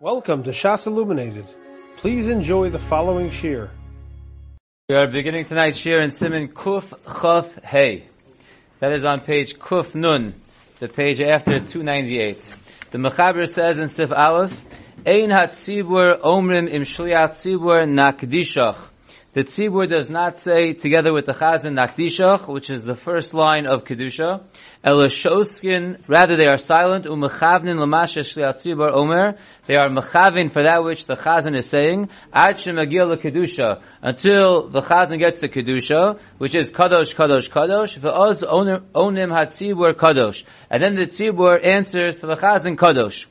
Welcome to Shas Illuminated. Please enjoy the following shir. We are beginning tonight's shir in Siman Kuf Chaf Hey. That is on page Kuf Nun, the page after 298. The Mechaber says in Sif Aleph, Ein HaTzibur Omrim Im Shliach Tzibur Nakdishach. The Tzibur does not say together with the Chazan Nakdishach, which is the first line of Kedusha. Elashoskin, rather they are silent. Umechavnin Lamasha Shliach Tzibur Omer. They are mechavin for that which the Chazan is saying. Ad Shemagil Kedusha. Until the Chazan gets the Kedusha, which is Kadosh, Kadosh, Kadosh. V'oz Onim HaTzibur Kadosh. And then the Tzibur answers to the Chazan Kadosh.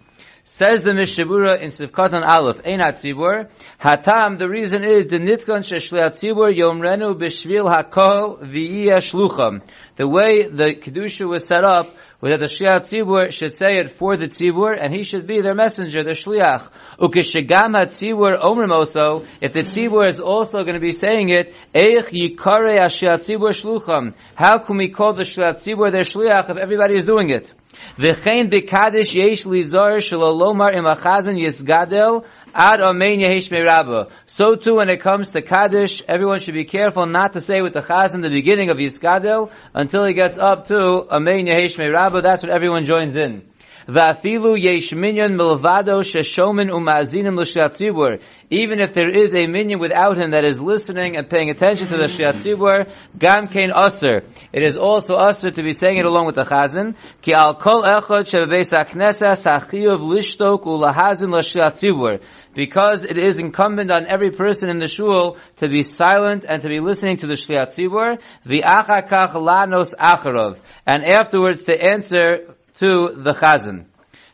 Says the Mishnah Berurah in Sivkatan Aleph, Ein HaTzibur, Hatam, the reason is, the Nitkan Sheshli HaTzibur Yomrenu Bishvil HaKol V'yiyah Shlucham. The way the Kedusha was set up, was that the Shliach Tzibur should say it for the Tzibur, and he should be their messenger, the Shliach. Ukeshagam HaTzibur Omrim also, if the Tzibur is also going to be saying it, Eich Yikare HaShliach Tzibur Shlucham. How can we call the Shliach Tzibur their Shliach if everybody is doing it? V'chein dekadish yesh lizor shalolomar im achazan yisgadel ad amen yehesh merabba. So too when it comes to Kaddish, everyone should be careful not to say with the chazan the beginning of Yisgadel until he gets up to amen yehesh merabba. That's what everyone joins in. Va'afilu yesh minyan milvado sheshomin umazinim l'shatzibur. Even if there is a minyan without him that is listening and paying attention to the shiatzibur, gam aser. It is also aser to be saying it along with the chazan. Ki al kol shebebeis haknesa sachiyuv lishtok ulahazin l'shiatzibur. Because it is incumbent on every person in the shul to be silent and to be listening to the shliat tzibur, the achakach lanos acharov, and afterwards to answer to the chazan.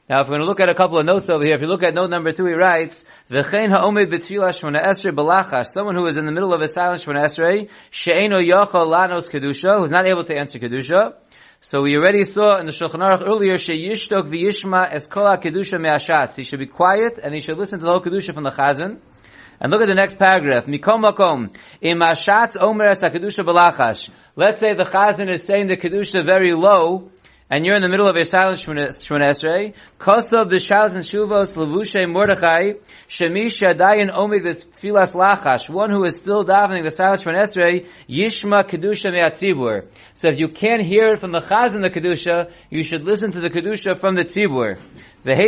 Now, if we're going to look at a couple of notes over here, if you look at note number two, he writes, "V'chein b'tfilah shmona esrei b'lachash." Someone who is in the middle of a silent shmona esrei, she'eno yochel lanos kedusha, who's not able to answer kedusha. So we already saw in the Shulchan Aruch earlier, she'yishtok v'yishma es kol kedusha me'ashatz. He should be quiet and he should listen to the whole kedusha from the chazan. And look at the next paragraph. Mikom makom. Im ashatz omer es kedusha b'lachash. Let's say the chazan is saying the kedusha very low, and you're in the middle of a silent Shemona Esrei, Kosav b'shals and shuvos levushe Mordechai, Shemish Adayin omid v'tfilas lachash, one who is still davening the silent Shemona Esrei, Yishma Kedusha me'atzibur. So if you can't hear it from the Chaz and the Kedusha, you should listen to the Kedusha from the Tzibur. He says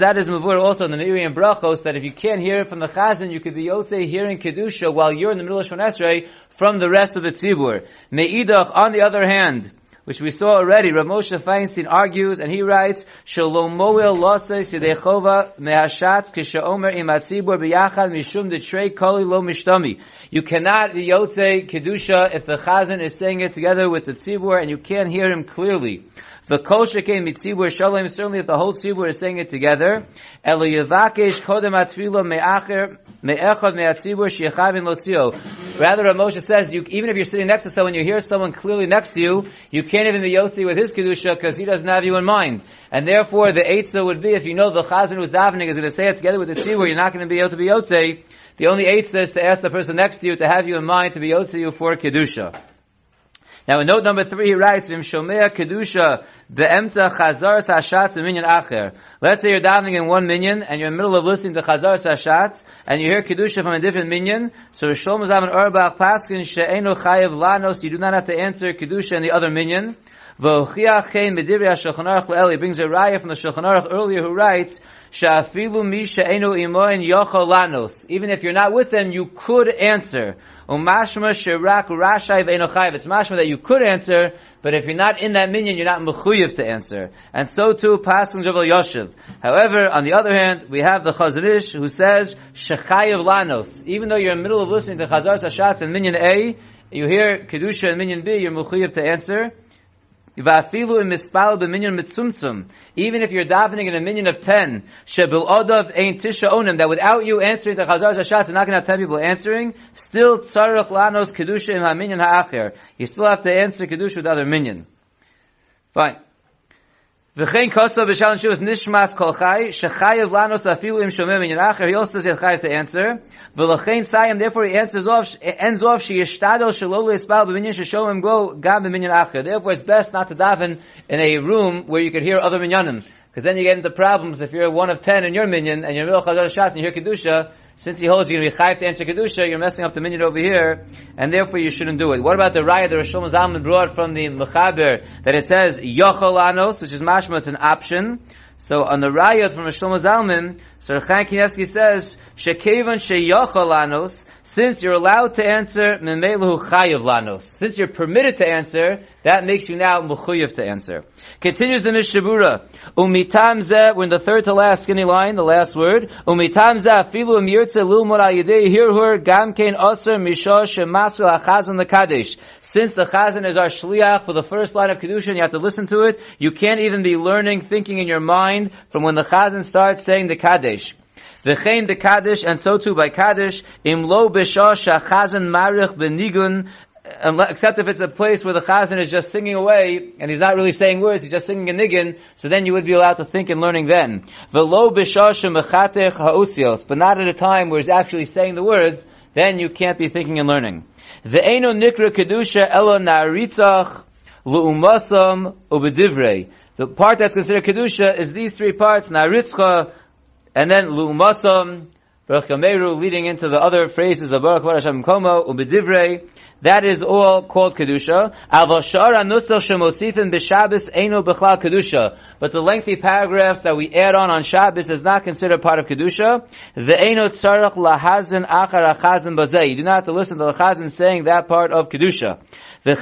that is mavur also in the Me'iri and Brachos, that if you can't hear it from the Chazan, you could be Yotze hearing Kedusha while you're in the middle of Shemon Esrei from the rest of the Tzibur. Me'idach, on the other hand, which we saw already, Rav Moshe Feinstein argues, and he writes, Shalom moel lotzes yedechova mehashatz kishaomer imatzibur biyachad mishum detrei koli lo. You cannot Yotze Kedusha if the Chazan is saying it together with the Tzibur and you can't hear him clearly. The Kol Shekem Mitzibur Shalom, certainly if the whole Tzibur is saying it together, Elo Yevakesh Kodem Atfilo Me'acher Me'echad Me'atzibur Shechavin Lotzio. Rather, Moshe says, you, even if you're sitting next to someone, you hear someone clearly next to you, you can't even be Yotze with his Kedusha because he doesn't have you in mind. And therefore, the Eitzah would be, if you know the Chazan who's davening is going to say it together with the Tzibur, you're not going to be able to be Yotze, the only eight is to ask the person next to you to have you in mind to be Yotze you for Kedusha. Now in note number three he writes, Vim Shomea Kedusha Be'emta Chazar Sashatz Minyan Acher. Let's say you're davening in one minyan and you're in the middle of listening to Chazar Sashatz and you hear Kedusha from a different minyan. So Shlomo Zalman Auerbach Paskin She'enu Chayev Lanos, you do not have to answer Kedusha in the other minyan. V'ochiach Chen Medivri HaShulchan Aruch Le'eli brings a raya from the Shulchan Aruch earlier who writes, Sha'afilu mi she'enu imoin yochol lanos. Even if you're not with them, you could answer. Umashma shirak rashai v'enochayv. It's mashma that you could answer, but if you're not in that minyan, you're not mechuyev to answer. And so too, paschal javel yoshev. However, on the other hand, we have the Chazon Ish who says, shechayev lanos. Even though you're in the middle of listening to Chazar Sashatz and minyan A, you hear Kedusha and minyan B, you're mechuyev to answer. Even if you're davening in a minyan of ten, shebil odav ein tisha onim, that without you answering the chazar shashat, you're not going to have ten people answering, still tzarech lanos kedusha im ha-minyan ha'acher. You still have to answer kedusha with other minyan. Fine. V'chein kosa b'shalom shuvas nishmas kol chai, shechayev lanos afilu im shomem in acher, he also says chayev to answer. V'lechein sayim, therefore he answers off, eh, ends off, she yishtadel shalol le'espal b'minyan sheshomem go gam b'minyan acher. Therefore it's best not to daven in a room where you could hear other minyanim. Because then you get into problems if you're one of ten in your minyan, and you're middle chazar shas and you hear kedusha, since he holds you're going to be chayv to answer kedusha, you're messing up the minyan over here, and therefore you shouldn't do it. What about the raya that Rosh Zalman brought from the mechaber that it says yochol anos, which is mashma, it's an option. So on the raya from Rosh Zalman, Sir Chaim Kanievsky says shekevan sheyochol since you're allowed to answer since you're permitted to answer, that makes you now mechuyev to answer. Continues the Mishnah Berurah. Umitam zeh, we're in the third to last skinny line, the last word. Umitam zeh, afilu emirtze lilmod ayidei hirhur gam kein aser misha shemasu achazan the kaddish. Since the chazan is our shliach for the first line of kedusha, and you have to listen to it, you can't even be learning, thinking in your mind from when the chazan starts saying the kadesh. The Kaddish, and so too by Kaddish, im lo b'shah shachazan marich benigun um, except if it's a place where the chazan is just singing away and he's not really saying words, he's just singing a niggin, so then you would be allowed to think and learning then. V'lo ha'usios, but not at a time where he's actually saying the words, then you can't be thinking and learning. Ve'eno nikra kedusha elo na'aritzach lu'umasam ubedivrei. The part that's considered kedusha is these three parts, na'ritzcha, and then lu'umasam, Baruch leading into the other phrases of Baruch Hashem Komo, ubedivrei, that is all called kedusha. Kedusha. But the lengthy paragraphs that we add on on Shabbos is not considered part of kedusha. You do not have to listen to the chazan saying that part of kedusha. That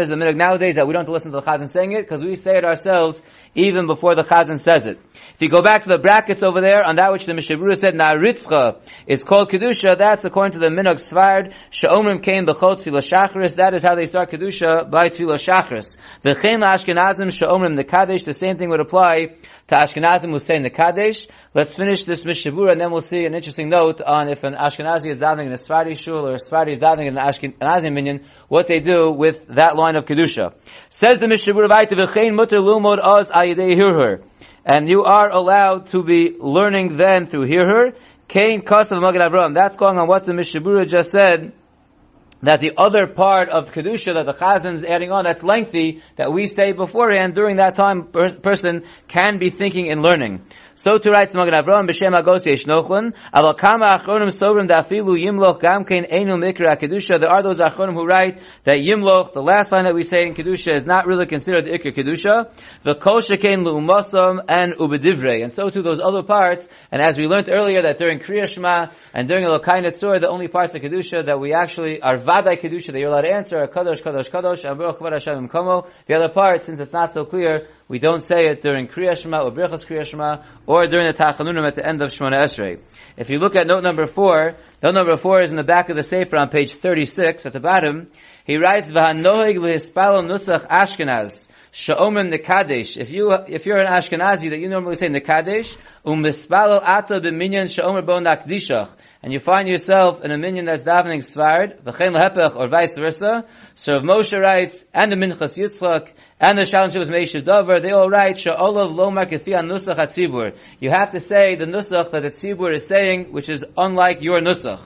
is the minhag nowadays that we don't have to listen to the chazan saying it because we say it ourselves even before the chazan says it. If you go back to the brackets over there, on that which the Mishnah Berurah said, Na'ritzcha, is called Kedusha, that's according to the Minog Sfard, Sha'omrim came b'chol Tfilah Shachris, that is how they start Kedusha, by Tfilah Shachris. The Chen Ashkenazim, Sha'omrim the Kadesh, the same thing would apply to Ashkenazim who say in the Kadesh. Let's finish this Mishnah Berurah and then we'll see an interesting note on if an Ashkenazi is davening in a Sfari shul or a Sfari is davening in an Ashkenazi minyan, what they do with that line of Kedusha. Says the Mishnah Berurah Vaita, V'chein mutter lumod oz ayidei hirhur and you are allowed to be learning then through hear. Kain Kostav Magen Avram. That's going on what the Mishnah Berurah just said that the other part of Kedusha that the Chazan is adding on, that's lengthy, that we say beforehand, during that time, per- person can be thinking and learning. So to write Magen Avraham b'shem Agos yesh nochlan, aval kama achronim sovrim dafilu yimloch gam kein enu mikra kedusha. There are those achronim who write that yimloch, the last line that we say in kedusha, is not really considered the ikra kedusha. The kol shekein lu'umasam and ubedivrei, and so to those other parts. And as we learned earlier, that during Kriya Shema and during Elokai Netzor, the only parts of kedusha that we actually are kedusha that you're allowed to answer kadosh kadosh kadosh baruch Hashem komo. The other part, since it's not so clear, we don't say it during Kriya Shema or Birchas Kriya Shema or during the Tachanunim at the end of Shemona Esrei. If you look at note number four, note number four is in the back of the Sefer on page 36 at the bottom. He writes, V'hanohig lihispalo nusach Ashkenaz. Sha'omim nekadesh. If you, if you're an Ashkenazi that you normally say nekadesh, umispalo ata b'minyan sha'omer bo nakdishach. And you find yourself in a minyan that's davening Sfard, v'chein lehepech, or vice versa. So if Moshe writes, and the Minchas Yitzchak, and the challenge was Meishav Dover, they all write, Sha'olav Lomar Kefian Nusach HaTzibur. You have to say the Nusach that the Tzibur is saying, which is unlike your Nusach.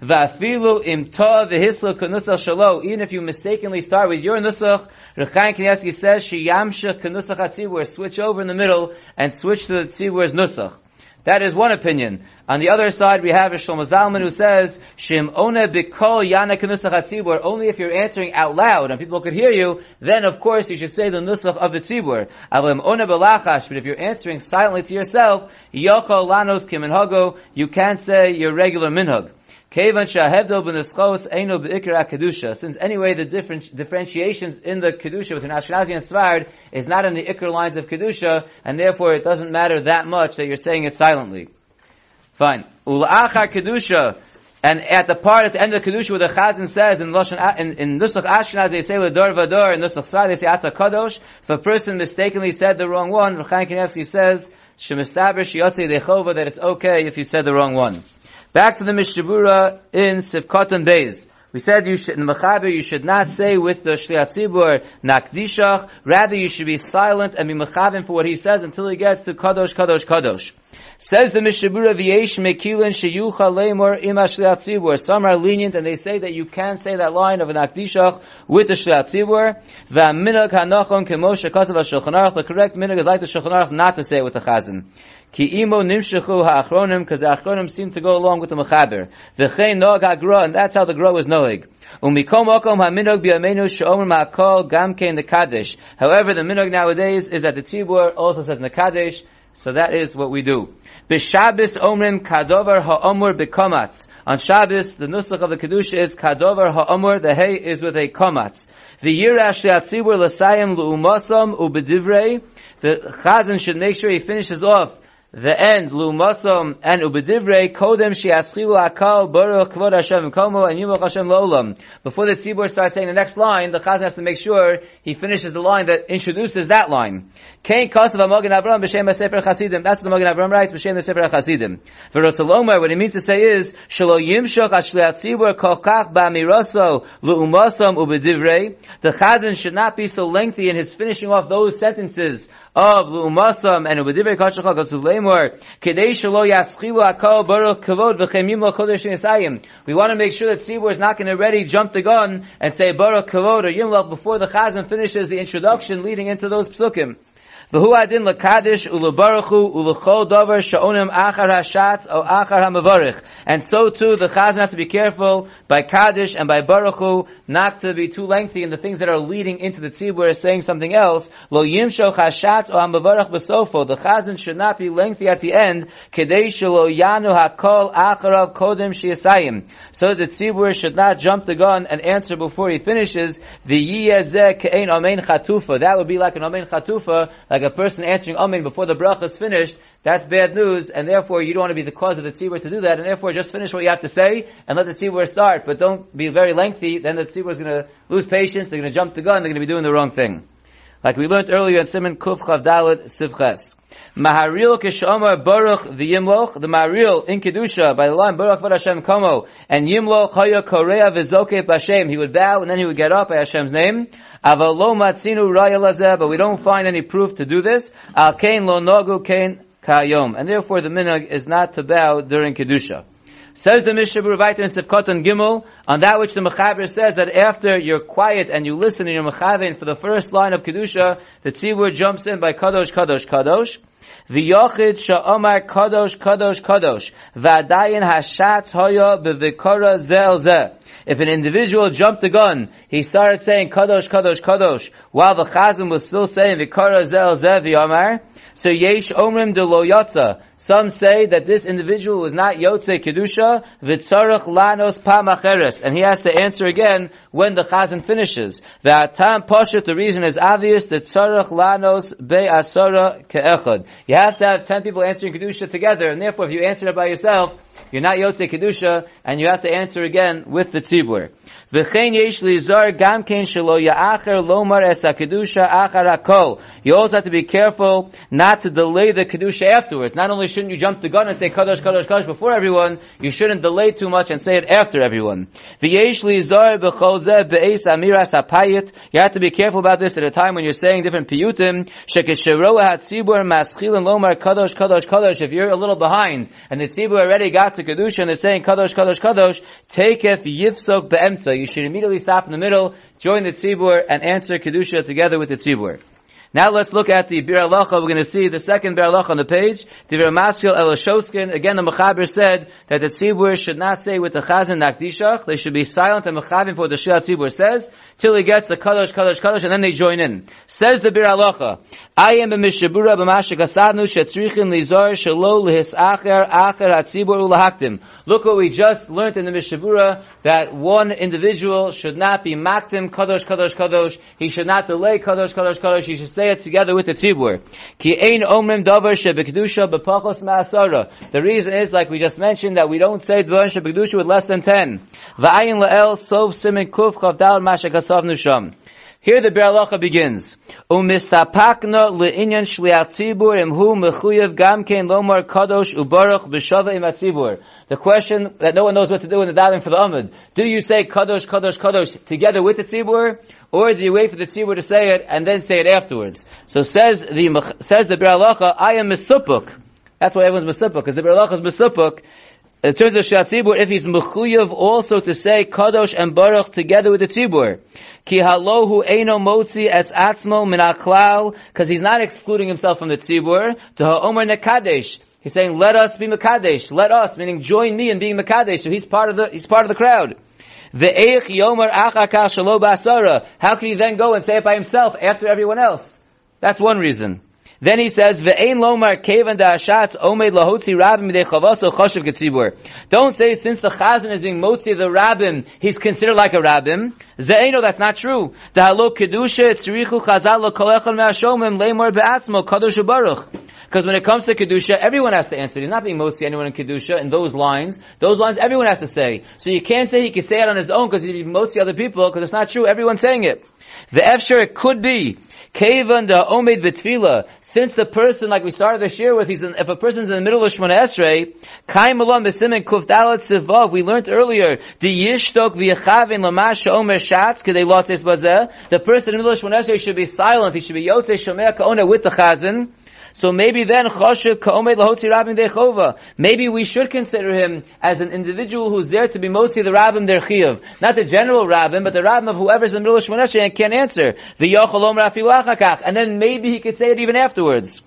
Va'afilu im to'ah v'hislu k'nusach shalo. Even if you mistakenly start with your Nusach, Reb Chaim Kanievsky says, Shiyamshach k'nusach HaTzibur. Switch over in the middle and switch to the Tzibur's Nusach. That is one opinion. On the other side, we have Shlomo Zalman who says, "Shim one bikol yana tzibur." Only if you're answering out loud and people could hear you, then of course you should say the nusach of the tzibur. Avlim one belachash. But if you're answering silently to yourself, yoko lanos kiminhago, you can't say your regular minhag. Since anyway the different differentiations in the kedusha between Ashkenazi and Sfard is not in the ikr lines of kedusha, and therefore it doesn't matter that much that you're saying it silently. Fine. Ula'achar kedusha. And at the part at the end of kedusha where the chazan says in Lashon in, in Nusach Ashkenaz they say Lador Vador in Nusach Sfard they say Ata Kadosh. If a person mistakenly said the wrong one, Reb Chaim Kanievsky says Shemistaber Shiyotzei that it's okay if you said the wrong one. Back to the Mishnah Berurah in Sivkot and Beis. We said you should, in the Mechaber, you should not say with the Shliat Tzibur, Nakdishach, rather you should be silent and be Mechavim for what he says until he gets to Kadosh, Kadosh, Kadosh. Says the Mishnah Berurah V'yesh Mekilin Sheyucha Lemor Ima Shliat Tzibur. Some are lenient and they say that you can say that line of an Akdishach with the Shliat Tzibur. V'aminag hanachon kemo shekasav ha-Shulchan The correct minhag is like the Shulchan not to say it with the Chazan. Ki imo nimshechu ha'achronim, because the achronim seem to go along with the mechaber. V'chein nog ha'gra, and that's how the gra is noig. Umikom okom ha'minog bi'amenu she'omer ma'akol gam kein the kaddish. However, the minog nowadays is that the tzibur also says the nekadesh, so that is what we do. B'Shabbos omrim kadover ha'omur b'komatz. On Shabbos, the nusach of the kedusha is kadover ha'omur. The hay is with a komatz. The yirash tzibur l'sayim lu'umasam u'bedivrei. The chazan should make sure he finishes off the end, Lumasom and Ubedivrei, Kodem Shiaschilu Akal, Baruch Kvod Hashem Komo, and Yimach Hashem Lo'olam. Before the tzibur starts saying the next line, the Chazan has to make sure he finishes the line that introduces that line. Kain Kosav Amogen Avram B'Shem Sefer Chasidim. That's what the Mogen Avram writes, B'Shem Sefer Chasidim. V'Rotzalomar, what he means to say is, Shalo Yimshach Ashliat Tzibur Kochach Ba'miraso Lu'umasom Ubedivrei. The Chazan should not be so lengthy in his finishing off those sentences of Lu'umasam and Ubedivrei Kachachak Kedei Yaschilu Akal Baruch Kavod V'Chemim L'Chodesh. We want to make sure that Tzibur is not going to already jump the gun and say Baruch Kavod or Yimlach before the Chazan finishes the introduction leading into those psukim. V'hu adin l'kadish u'lebaruchu u'lechol davar sha'onim achar hashatz o achar. And so too, the chazan has to be careful by kaddish and by baruchu not to be too lengthy in the things that are leading into the tzibur saying something else. Lo yimsho hashatz o ha'mavarich besofo. The chazan should not be lengthy at the end. Kedei shelo yanu hakol acharav kodem shiasayim. So the tzibur should not jump the gun and answer before he finishes. The yiyezeh ke'ein amen chatufa. That would be like an amen chatufa, like a person answering amen before the bracha is finished, that's bad news, and therefore you don't want to be the cause of the tzibur to do that, and therefore just finish what you have to say, and let the tzibur start, but don't be very lengthy, then the tzibur is going to lose patience, they're going to jump the gun, they're going to be doing the wrong thing. Like we learned earlier in Siman Kuf Chav Dalet Sivches. Maharil Kishamar Baruch the Yimloch, the Maharil in Kedusha, by the line Baruch Vod Hashem and Yimloch Chaya Korea Vizoket Bashem, he would bow and then he would get up by Hashem's name. Avalo Matzinu Raya but we don't find any proof to do this. Al Kain Lo Nogu Kain Kayom, and therefore the minhag is not to bow during Kedusha. Says the Mishnah Berurah in Sivkot and Gimel, on that which the Mechaber says that after you're quiet and you listen and you're for the first line of Kedusha, the Tzibur jumps in by Kadosh, Kadosh, Kadosh. V'yochid sha'omar kadosh kadosh kadosh v'adayin hashatz hoya b'vikora zel zeh. If an individual jumped the gun, he started saying kadosh kadosh kadosh while the chazan was still saying vikara zel zeh v'yomar. So yesh omrim de lo yotza. Some say that this individual is not yotze kedusha v'tzarach lanos pamacheres, and he has to answer again when the chazan finishes. V'atam poshet. The reason is obvious. that tzarach lanos be asara keechad. You have to have ten people answering kedusha together, and therefore, if you answer it by yourself, you're not Yotze Kedusha, and you have to answer again with the Tzibur. V'chein yesh lizar gam kein shelo ya'acher lomar es kedusha achar hakol. You also have to be careful not to delay the Kedusha afterwards. Not only shouldn't you jump the gun and say Kadosh, Kadosh, Kadosh before everyone, you shouldn't delay too much and say it after everyone. V'yesh lizar b'chol zeh be'es amiras hapayit. You have to be careful about this at a time when you're saying different piyutim. Shekesheroa hatzibur maschil lomar Kadosh, Kadosh, Kadosh. If you're a little behind, and the tzibur already got to Kedusha and they're saying Kadosh, Kadosh, Kadosh, taketh yifsok be'emtza. You should immediately stop in the middle, join the tzibur, and answer Kedusha together with the tzibur. Now let's look at the Biur Halacha. We're going to see the second Biur Halacha on the page. The Bir Maskil Elashoskin. Again, the Mechaber said that the tzibur should not say with the chazan nakdishach. They should be silent and mechavim for the Shia tzibur says till he gets the kadosh, kadosh, kadosh, and then they join in. Says the Biur Halacha. I am a Mishnah Berurah b'mashik asadnu shetzrichin lizar shelo lehis acher hatzibur ulahaktim. Look what we just learned in the Mishnah Berurah that one individual should not be maktim kadosh, kadosh, kadosh. He should not delay kadosh, kadosh, kadosh. He should say it together with the tzibur. Ki ein omrim davar shebekdusha b'pachos ma'asara. The reason is, like we just mentioned, that we don't say dvar shebekdusha with less than ten. Va'ayin la'el sov simin kuf chavdal mashik Here the Biur Halacha begins. Umistapakna le'inyan shliat tzibur imhu mechuyev gam kein lomar kadosh ubaruch b'shava im atzibur. The question that no one knows what to do in the davening for the Amud. Do you say kadosh, kadosh, kadosh together with the tzibur? Or do you wait for the tzibur to say it and then say it afterwards? So says the, says the Biur Halacha, I am misupuk. That's why everyone's misupuk, because the Biur Halacha is misupuk. In terms of Shatzibur, if he's mechuyev also to say Kadosh and Baruch together with the Tzibur. Ki halohu eino motzi es atzmo min because he's not excluding himself from the Tzibur, to ha'omer nekadesh. He's saying, let us be Mekadesh. Let us, meaning join me in being Mekadesh. So he's part of the, he's part of the crowd. Yomer Achaka Shalo. How can he then go and say it by himself after everyone else? That's one reason. Then he says, "Ve'ein lomar kevan da'ashatz omed lahotzi rabbim midei chavaso choshev ketzibur." Don't say since the chazan is being motzi the rabbim, he's considered like a rabbim. Ze'eno, that's not true. The Da'alo kedusha tzrichu chazal lo kolechon me'ashomim leimor be'atzmo kadosh baruch. Because when it comes to Kedusha, everyone has to answer. He's not being mostly anyone in Kedusha in those lines. Those lines everyone has to say. So you can't say he can say it on his own because he'd be mostly other people because it's not true. Everyone's saying it. The Efsher, it could be. Kavan the Omed Betfila, since the person, like we started this year with, he's in, if a person's in the middle of Shemona Esrei, Kaim Alam Besimin Kufdalat Sivav, we learned earlier, the Yishtok V'yachavin Lamash Omer Shatz, Kedei Lotes Bazeh, the person in the middle of Shemona Esrei should be silent, he should be Yotze Shomea Kaona with the Chazan, so maybe then Choshev Ka'omed Lahotzi Rabbim Dechova. Maybe we should consider him as an individual who's there to be Motzi the Rabbim Derchiv. Not the general Rabbim, but the Rabbim of whoever's in the middle of Shemona and can't answer. The Yochalom Rafi And then maybe he could say it even afterwards.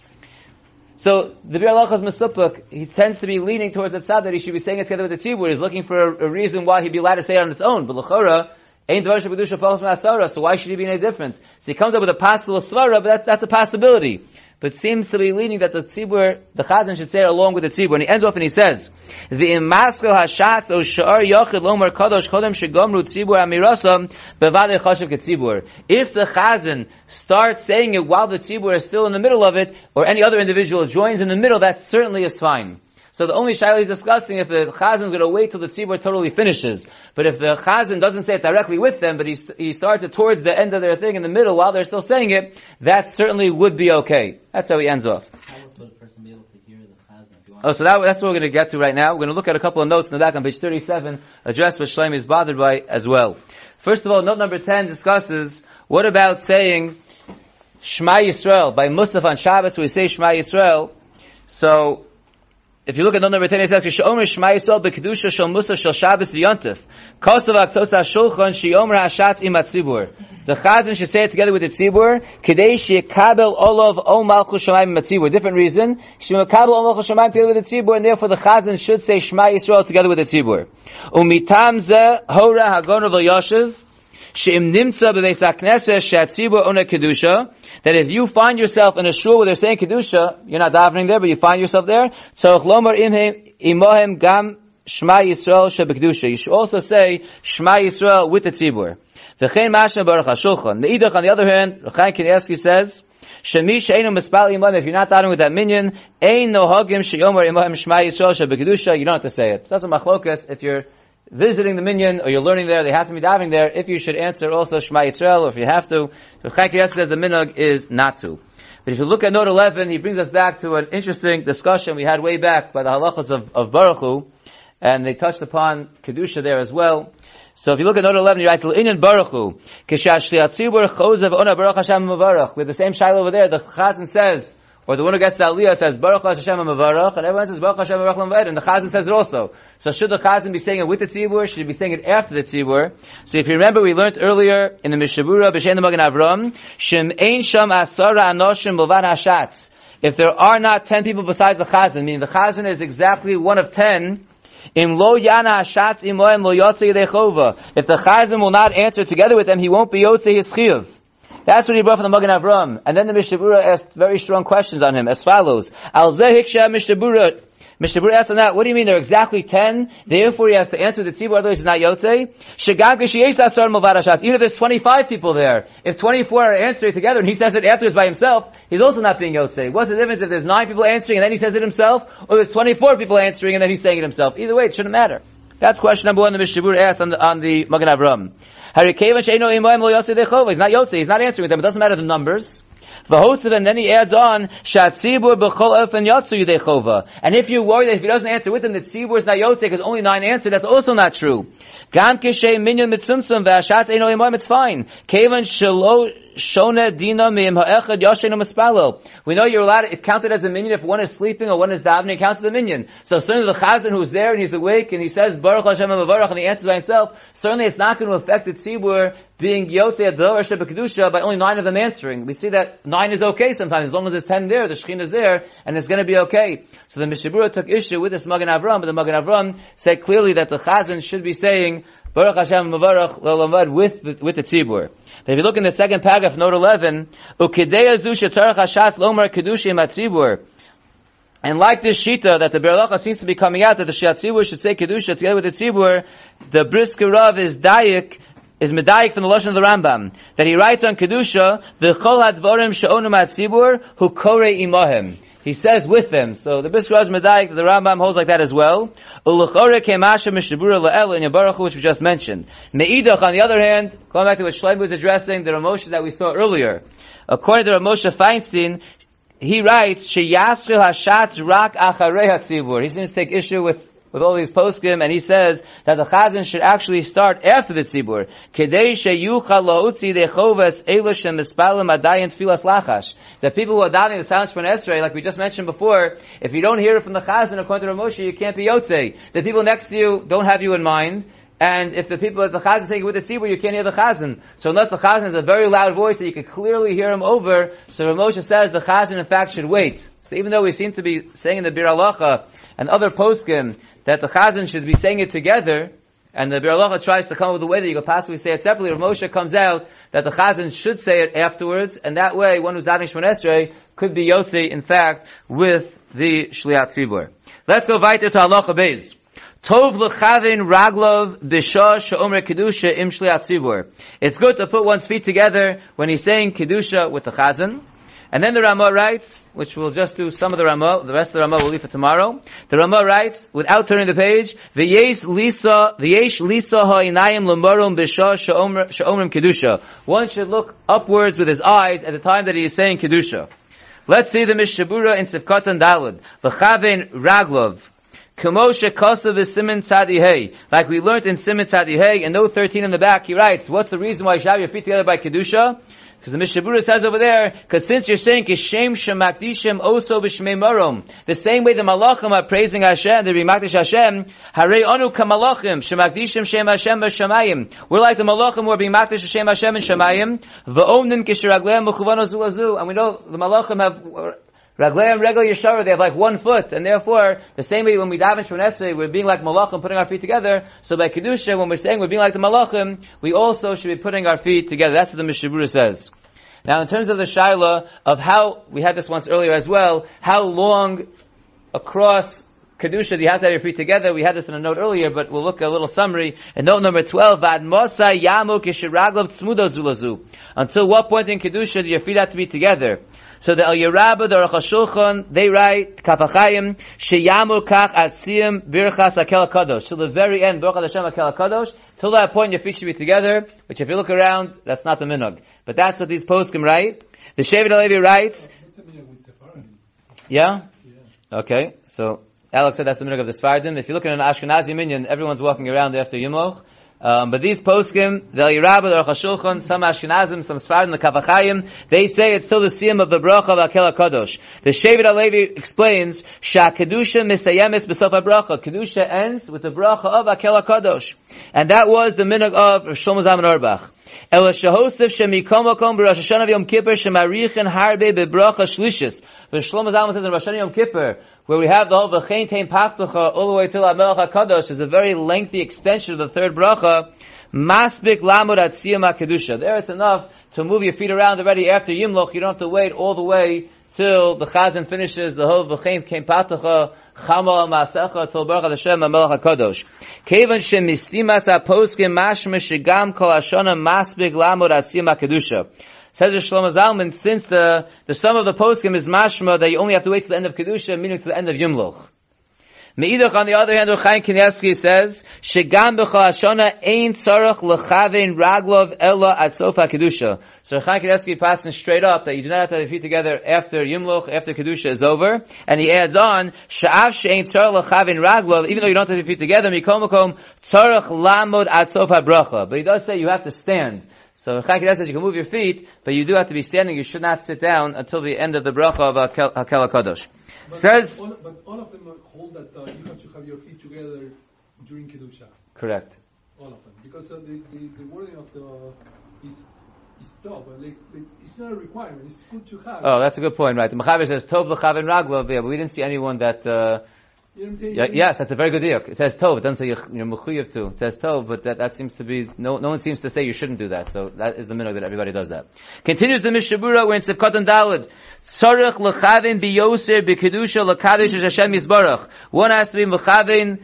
So the Bir Alachas Mesupuk, he tends to be leaning towards the tzad that he should be saying it together with the tzibur. He's looking for a, a, reason why he'd be allowed to say it on its own. But Lachora, ain't Masara, so why should he be any different? So he comes up with a possible svara, but that, that's a possibility but seems to be leading that the tzibur, the chazan should say along with the tzibur. And he ends off and he says, "The imaskil hashatz o shar yochid lomer kadosh kodem shegomru tzibur amirasam bevadei chashav ketzibur." If the chazan starts saying it while the tzibur is still in the middle of it, or any other individual joins in the middle, that certainly is fine. So the only shaila is discussing if the chazan is going to wait till the tzibur totally finishes. But if the chazan doesn't say it directly with them, but he, he starts it towards the end of their thing in the middle while they're still saying it, that certainly would be okay. That's how he ends off. Oh, so that, that's what we're going to get to right now. We're going to look at a couple of notes in the back on page 37, address what Shlomi is bothered by as well. First of all, note number 10 discusses what about saying Shema Yisrael by Musaf on Shabbos, we say Shema Yisrael. So, if you look at number 10, it says, Shomer Shema Yisrael bekedusha shel Musa shel Shabbos v'yontif. Kostav aktos ha-shulchan ha-shatz im tzibur The chazan should say it together with the tzibur. Kedei shekabel olav ol malchus shamayim tzibur. Different reason. Shemekabel ol malchus shamayim together with the tzibur, and therefore the chazan should say Shema Yisrael together with the tzibur. Umitam ze hora hagon of. That if you find yourself in a shul where they're saying kedusha, you're not davening there, but you find yourself there. You should also say Shema Yisrael with the tzibur. V'chein mashna on the other hand, Reb Chaim Kanievsky says, if you're not davening with that minyan, ein no hagim she'yomer imam Shema Yisrael shebekdusha, you don't have to say it. So that's a machlokas if you're visiting the minyan or you're learning there, they have to be diving there. If you should answer also Shema Yisrael, or if you have to, Chaim says the minhag is not to. But if you look at note 11, he brings us back to an interesting discussion we had way back by the halachas of, of Baruch Hu, and they touched upon Kedusha there as well. So if you look at note 11, he writes, L'inyan Baruch Hu, Kishash Chozev Ona Baruch Hashem Mavarach. With the same shiloh over there, the Chazan says, or the one who gets the aliyah says, Baruch Hashem Mavarach, and everyone says, Baruch Hashem Mavarach and the Chazan says it also. So should the Chazan be saying it with the Tzibur? Should he be saying it after the Tzibur? So if you remember, we learned earlier in the Mishnah Berurah, B'Shem Magen Avram, Shem Ein Sham Asara Anoshim Bovan Hashatz. If there are not ten people besides the Chazan, meaning the Chazan is exactly one of ten, Im lo yana hashatz imoim lo yotze. If the Chazan will not answer together with them, he won't be yotze his chiyuv. That's what he brought from the Magen Avram. And then the Mishnah Berurah asked very strong questions on him as follows. Al zehiksha Mishnah Berurah. Mishabura asked on that, what do you mean? There are exactly ten? Therefore he has to answer the tzibur, otherwise he's not yotze. Even if there's 25 people there, if 24 are answering together and he says it afterwards by himself, he's also not being yotze. What's the difference if there's nine people answering and then he says it himself, or there's 24 people answering and then he's saying it himself? Either way, it shouldn't matter. That's question number one the Mishnah Berurah asked on the, on the Magen Avram. He's not yotze. He's not answering them. It doesn't matter the numbers. The host of them, then he adds on, Shatzibur b'chol elfen yotzu yudechova. And if you worry that if he doesn't answer with them, that tzibur is not yotze because only nine answer, that's also not true. Gam kishay it's fine. Shona dina ha'echad yashenu. We know you're allowed, it's counted as a minyan if one is sleeping or one is davening, it counts as a minyan. So certainly the chazan who's there and he's awake and he says, Baruch Hashem Baruch and he answers by himself, certainly it's not going to affect the tzibur being yotze Rosh Kedusha by only nine of them answering. We see that nine is okay sometimes, as long as there's ten there, the Shekhinah is there, and it's going to be okay. So the Mishnah Berurah took issue with this Magen Avram, but the Magen Avram said clearly that the chazan should be saying, Baruch Hashem Mavarach Lolamad with the, with the tzibur. But If you look in the second paragraph, note 11, Ukidei azu shetzarach hashat lomar kedushim atzibur. And like this shita that the Biur Halacha seems to be coming out that the Shiatzibur should say kedusha together with the tzibur, the Brisker Rav is dayik is medayik from the lashon of the Rambam that he writes on kedusha the chol hadvarim she'onu matzibur who kore imahem. He says with them. So the Brisker Rav medayik. The Rambam holds like that as well. Which we just mentioned. Me'idach, on the other hand, going back to what Shlomo was addressing, the Ramosha that we saw earlier. According to Rav Moshe Feinstein, he writes, Sheyasril hashatz rak acharei hatzibur. He seems to take issue with with all these poskim, and he says that the chazan should actually start after the tzibur. The people who are davening the silence from Esrei, like we just mentioned before, if you don't hear it from the chazan according to Moshe, you can't be yotze. The people next to you don't have you in mind. And if the people at the chazan saying with the tzibur, you can't hear the chazan. So unless the chazan has a very loud voice that you can clearly hear him over, so Moshe says the chazan in fact should wait. So even though we seem to be saying in the Biur Halacha and other poskim that the chazan should be saying it together, and the Biur Halacha tries to come up with a way that you could possibly say it separately, Moshe comes out that the chazan should say it afterwards, and that way one who's davening Shemon Esrei could be yotzi, in fact, with the Shliat Tzibur. Let's go weiter to Halacha Beis. Tov lechavin raglov b'shah she'omer kedusha im shliat tzibur. It's good to put one's feet together when he's saying kedusha with the chazan. And then the Ramah writes, which we'll just do some of the Ramah, the rest of the Ramah we'll leave for tomorrow. The Ramah writes, without turning the page, v'yesh lisa, v'yesh lisa ha'inayim l'morum b'shah she'omrim kedusha. One should look upwards with his eyes at the time that he is saying kedusha. Let's see the Mishnah Berurah in Sivkatan Dalad. V'chavein raglov. Kamosha Kosav is Siman Tzadihei. Like we learned in Siman Tzadihei, and note 13 in the back, he writes, what's the reason why you should have your feet together by Kedusha? Because the Mishnah Berurah says over there, because since you're saying Kishem Shemakdishim Oso B'Shmei Marom, the same way the Malachim are praising Hashem, the Rimakdish Hashem, Harei Anu Kamalachim, Shemakdishim Shem Hashem B'Shamayim. We're like the Malachim who are being Makdish Hashem Hashem and Shamayim, V'omnim Kishiragleim Mechuvan Azu and we know the Malachim have Ragleim Regel Yeshara, they have like one foot, and therefore, the same way when we daven Shemon Esrei, we're being like Malachim, putting our feet together, so by Kedusha, when we're saying we're being like the Malachim, we also should be putting our feet together. That's what the Mishnah Berurah says. Now, in terms of the Shaila, of how, we had this once earlier as well, how long across Kedusha do you have to have your feet together? We had this in a note earlier, but we'll look at a little summary. In note number 12, Vad Mosa Yamu Tzmudo Zulazu. Until what point in Kedusha do your feet have to be together? So the Eliyahu Rabbah, the Aruch HaShulchan, they write, Kaf HaChaim, Sheyamur Kach Atziyim Birchas Akel HaKadosh. Till the very end, Baruch Hashem Akel HaKadosh. Till that point, your feet should be together, which if you look around, that's not the minog. But that's what these poskim write. The Shevet HaLevi writes, yeah? yeah? Okay, so Alex said that's the minog of the Sfardim. If you look at an Ashkenazi minyan, everyone's walking around after Yimloch. Um, but these poskim, the Yerabah, the Aruch HaShulchan, some Ashkenazim, some Sfardim, the Kaf HaChaim, they say it's still the siyam of the bracha of Akel Kadosh. The Shevet HaLevi explains, Sha Kedusha mistayemis b'sof HaBracha. Kedusha ends with the bracha of Akel Kadosh. And that was the minhag of Shlomo Zalman Auerbach. El shahosef shemikom akom b'Rosh Hashanah Yom Kippur shemarichin harbe bebracha shlishis. But Shlomo Zalman says in Rosh Yom Kippur, where we have the whole v'chein tein pachtacha all the way till HaMelech HaKadosh is a very lengthy extension of the third bracha. Masbik lamud atziyam HaKedusha. There it's enough to move your feet around already after Yimloch. You don't have to wait all the way till the Chazan finishes the whole v'chein tein pachtacha chama masecha till Baruch Hashem HaMelech HaKadosh. Kevan shemistimas ha-poskim mashma shigam kol hashana masbik lamud atziyam HaKedusha. Says Shlomo Zalman, since the, the sum of the poskim is mashma that you only have to wait to the end of Kedusha, meaning to the end of Yumloch. Meidach, on the other hand, Chaim Kanievsky says, "Shegam b'chol hashana ein tzarach lechavein raglov ella at sofa kedusha." So Chaim Kanievsky passing straight up that you do not have to have your feet together after Yimloch, after kedusha is over, and he adds on, "Sha'af she'ein tzarach lechavein raglov," even though you don't have your feet together, mikom makom tzarach lamod at sofa bracha. But he does say you have to stand. So Chaim says you can move your feet, but you do have to be standing. You should not sit down until the end of the bracha of Hakel HaKadosh. But Says- all, but all of them hold that uh, you have to have your feet together during kedusha. Correct. All of them, because uh, the, the the wording of the is is tough, but like, like it's not a requirement. It's good to have. Oh, that's a good point, right? The Mechaber says Tov l'chaven raglov, yeah, but we didn't see anyone that. Uh, you know what I'm saying? yeah, yes, that's a very good diuk. It says Tov. It doesn't say you're mechuyev to. It says Tov, but that, that seems to be no no one seems to say you shouldn't do that. So that is the minhag that everybody does that. Continues the Mishnah Berurah we're in Sivkot and Dalid. Tzarech l'chaven biyoser b'kedusha l'kadosh Hashem yisbarach. One has to be mechaven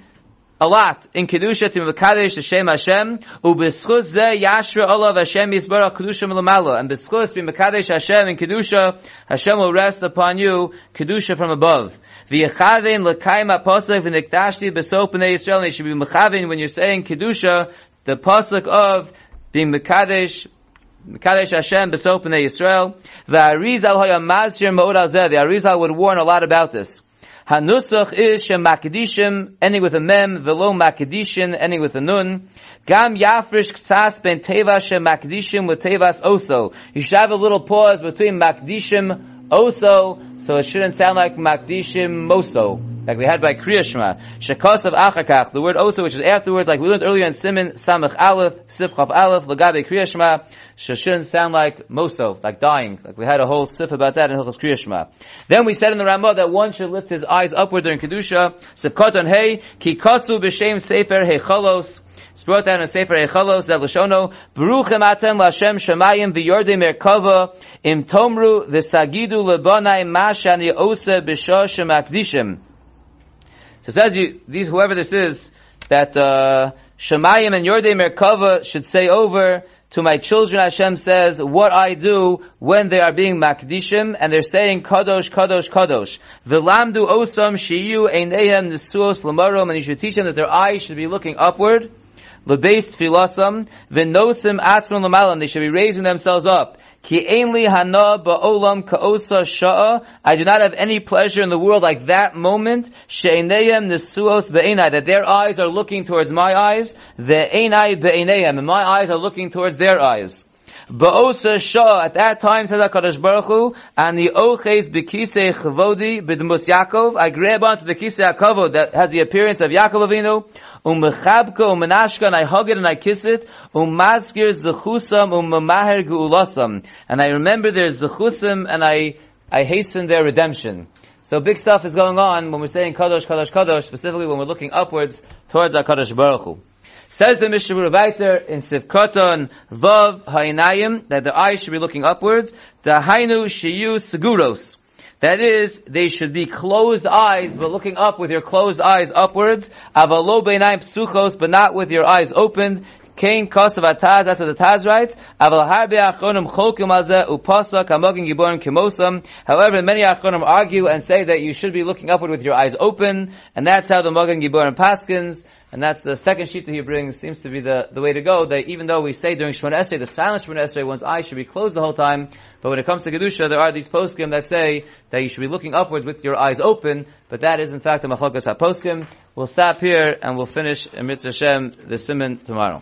a lot in kedusha to mekadesh Hashem Hashem ubeschus ze yashra olav Hashem yisbarach kedusha milamalo and beschus be mekadesh Hashem in kedusha Hashem will rest upon you kedusha from above. the V'yechavein l'kaim apostolic v'nikdashti besop b'nei Yisrael and you should be mechavein when you're saying kedusha the pasuk of being mekadesh Mekadesh Hashem besop b'nei Yisrael. The Arizal hoya mazir. The Arizal would warn a lot about this. Hanusach is shem makadishim, ending with a mem, velo makadishin, ending with a nun. Gam yafrish ktsas ben teva shem makadishim with tevas oso. You should have a little pause between makdishim oso, so it shouldn't sound like makdishim moso. Like we had by Kriya Shema. Shekos of achakach, the word oso, which is afterwards, like we learned earlier in Siman, Samach Aleph, Sifchaf Aleph, Lagabe Kriya Shema, shouldn't sound like moso, like dying. Like we had a whole sif about that in Hilchos Kriya Shema. Then we said in the Ramah that one should lift his eyes upward during Kedusha. Sifkot on Hey, ki kasu b'shem sefer hechalos. It's brought down in Sefer Echalos that Lashono, Baruchem atem Lashem Shemayim v'yordei merkava im tomru v'sagidu lebanai mashani osa b'shah shemakdishim. So it says you, these, whoever this is, that, uh, Shemayim and Yordei Merkava should say over to my children, Hashem says, what I do when they are being makdishim, and they're saying kadosh, kadosh, kadosh. V'lamdu osam shiyu einehem nesuos lamarom, and you should teach them that their eyes should be looking upward. Lebeis tfilasam, v'nosim atzman lamala, and they should be raising themselves up. Ki ainli hana ba'olam ka'osa sha'a. I do not have any pleasure in the world like that moment. She'einayim nesuos be'enai. That their eyes are looking towards my eyes. Ve'enai be'enayim. And my eyes are looking towards their eyes. Ba'osa sha'a. At that time, says HaKadosh Baruch Hu, and the oches b'kisei chavodi b'dmus Yaakov. I grab onto the kisei HaKavod that has the appearance of Yaakov Avinu. Umechabka umenashka, and I hug it and I kiss it. Umazkir zechusam umamaher geulasam. And I remember their zechusim and I, I hasten their redemption. So big stuff is going on when we're saying kadosh, kadosh, kadosh, specifically when we're looking upwards towards our kadosh baruch Hu. Says the Mishnah Weiter in Sivkoton Vav Hainayim that the eyes should be looking upwards. The Hainu Shiyu Seguros. That is, they should be closed eyes, but looking up with your closed eyes upwards. Avalo beinayim psuchos, but not with your eyes opened. Kain kosav ataz, that's what the Taz writes. Aval harbe achonim cholkim upasa kamogin giborim kimosam. However, many achonim argue and say that you should be looking upward with your eyes open, and that's how the Mogen Giborim paskins. And that's the second sheet that he brings, seems to be the, the way to go, that even though we say during Shemona Esrei, the silent Shemona Esrei, one's eyes should be closed the whole time, but when it comes to Kedusha, there are these poskim that say that you should be looking upwards with your eyes open, but that is in fact a machlokas ha-poskim. We'll stop here and we'll finish in Hashem, the Siman tomorrow.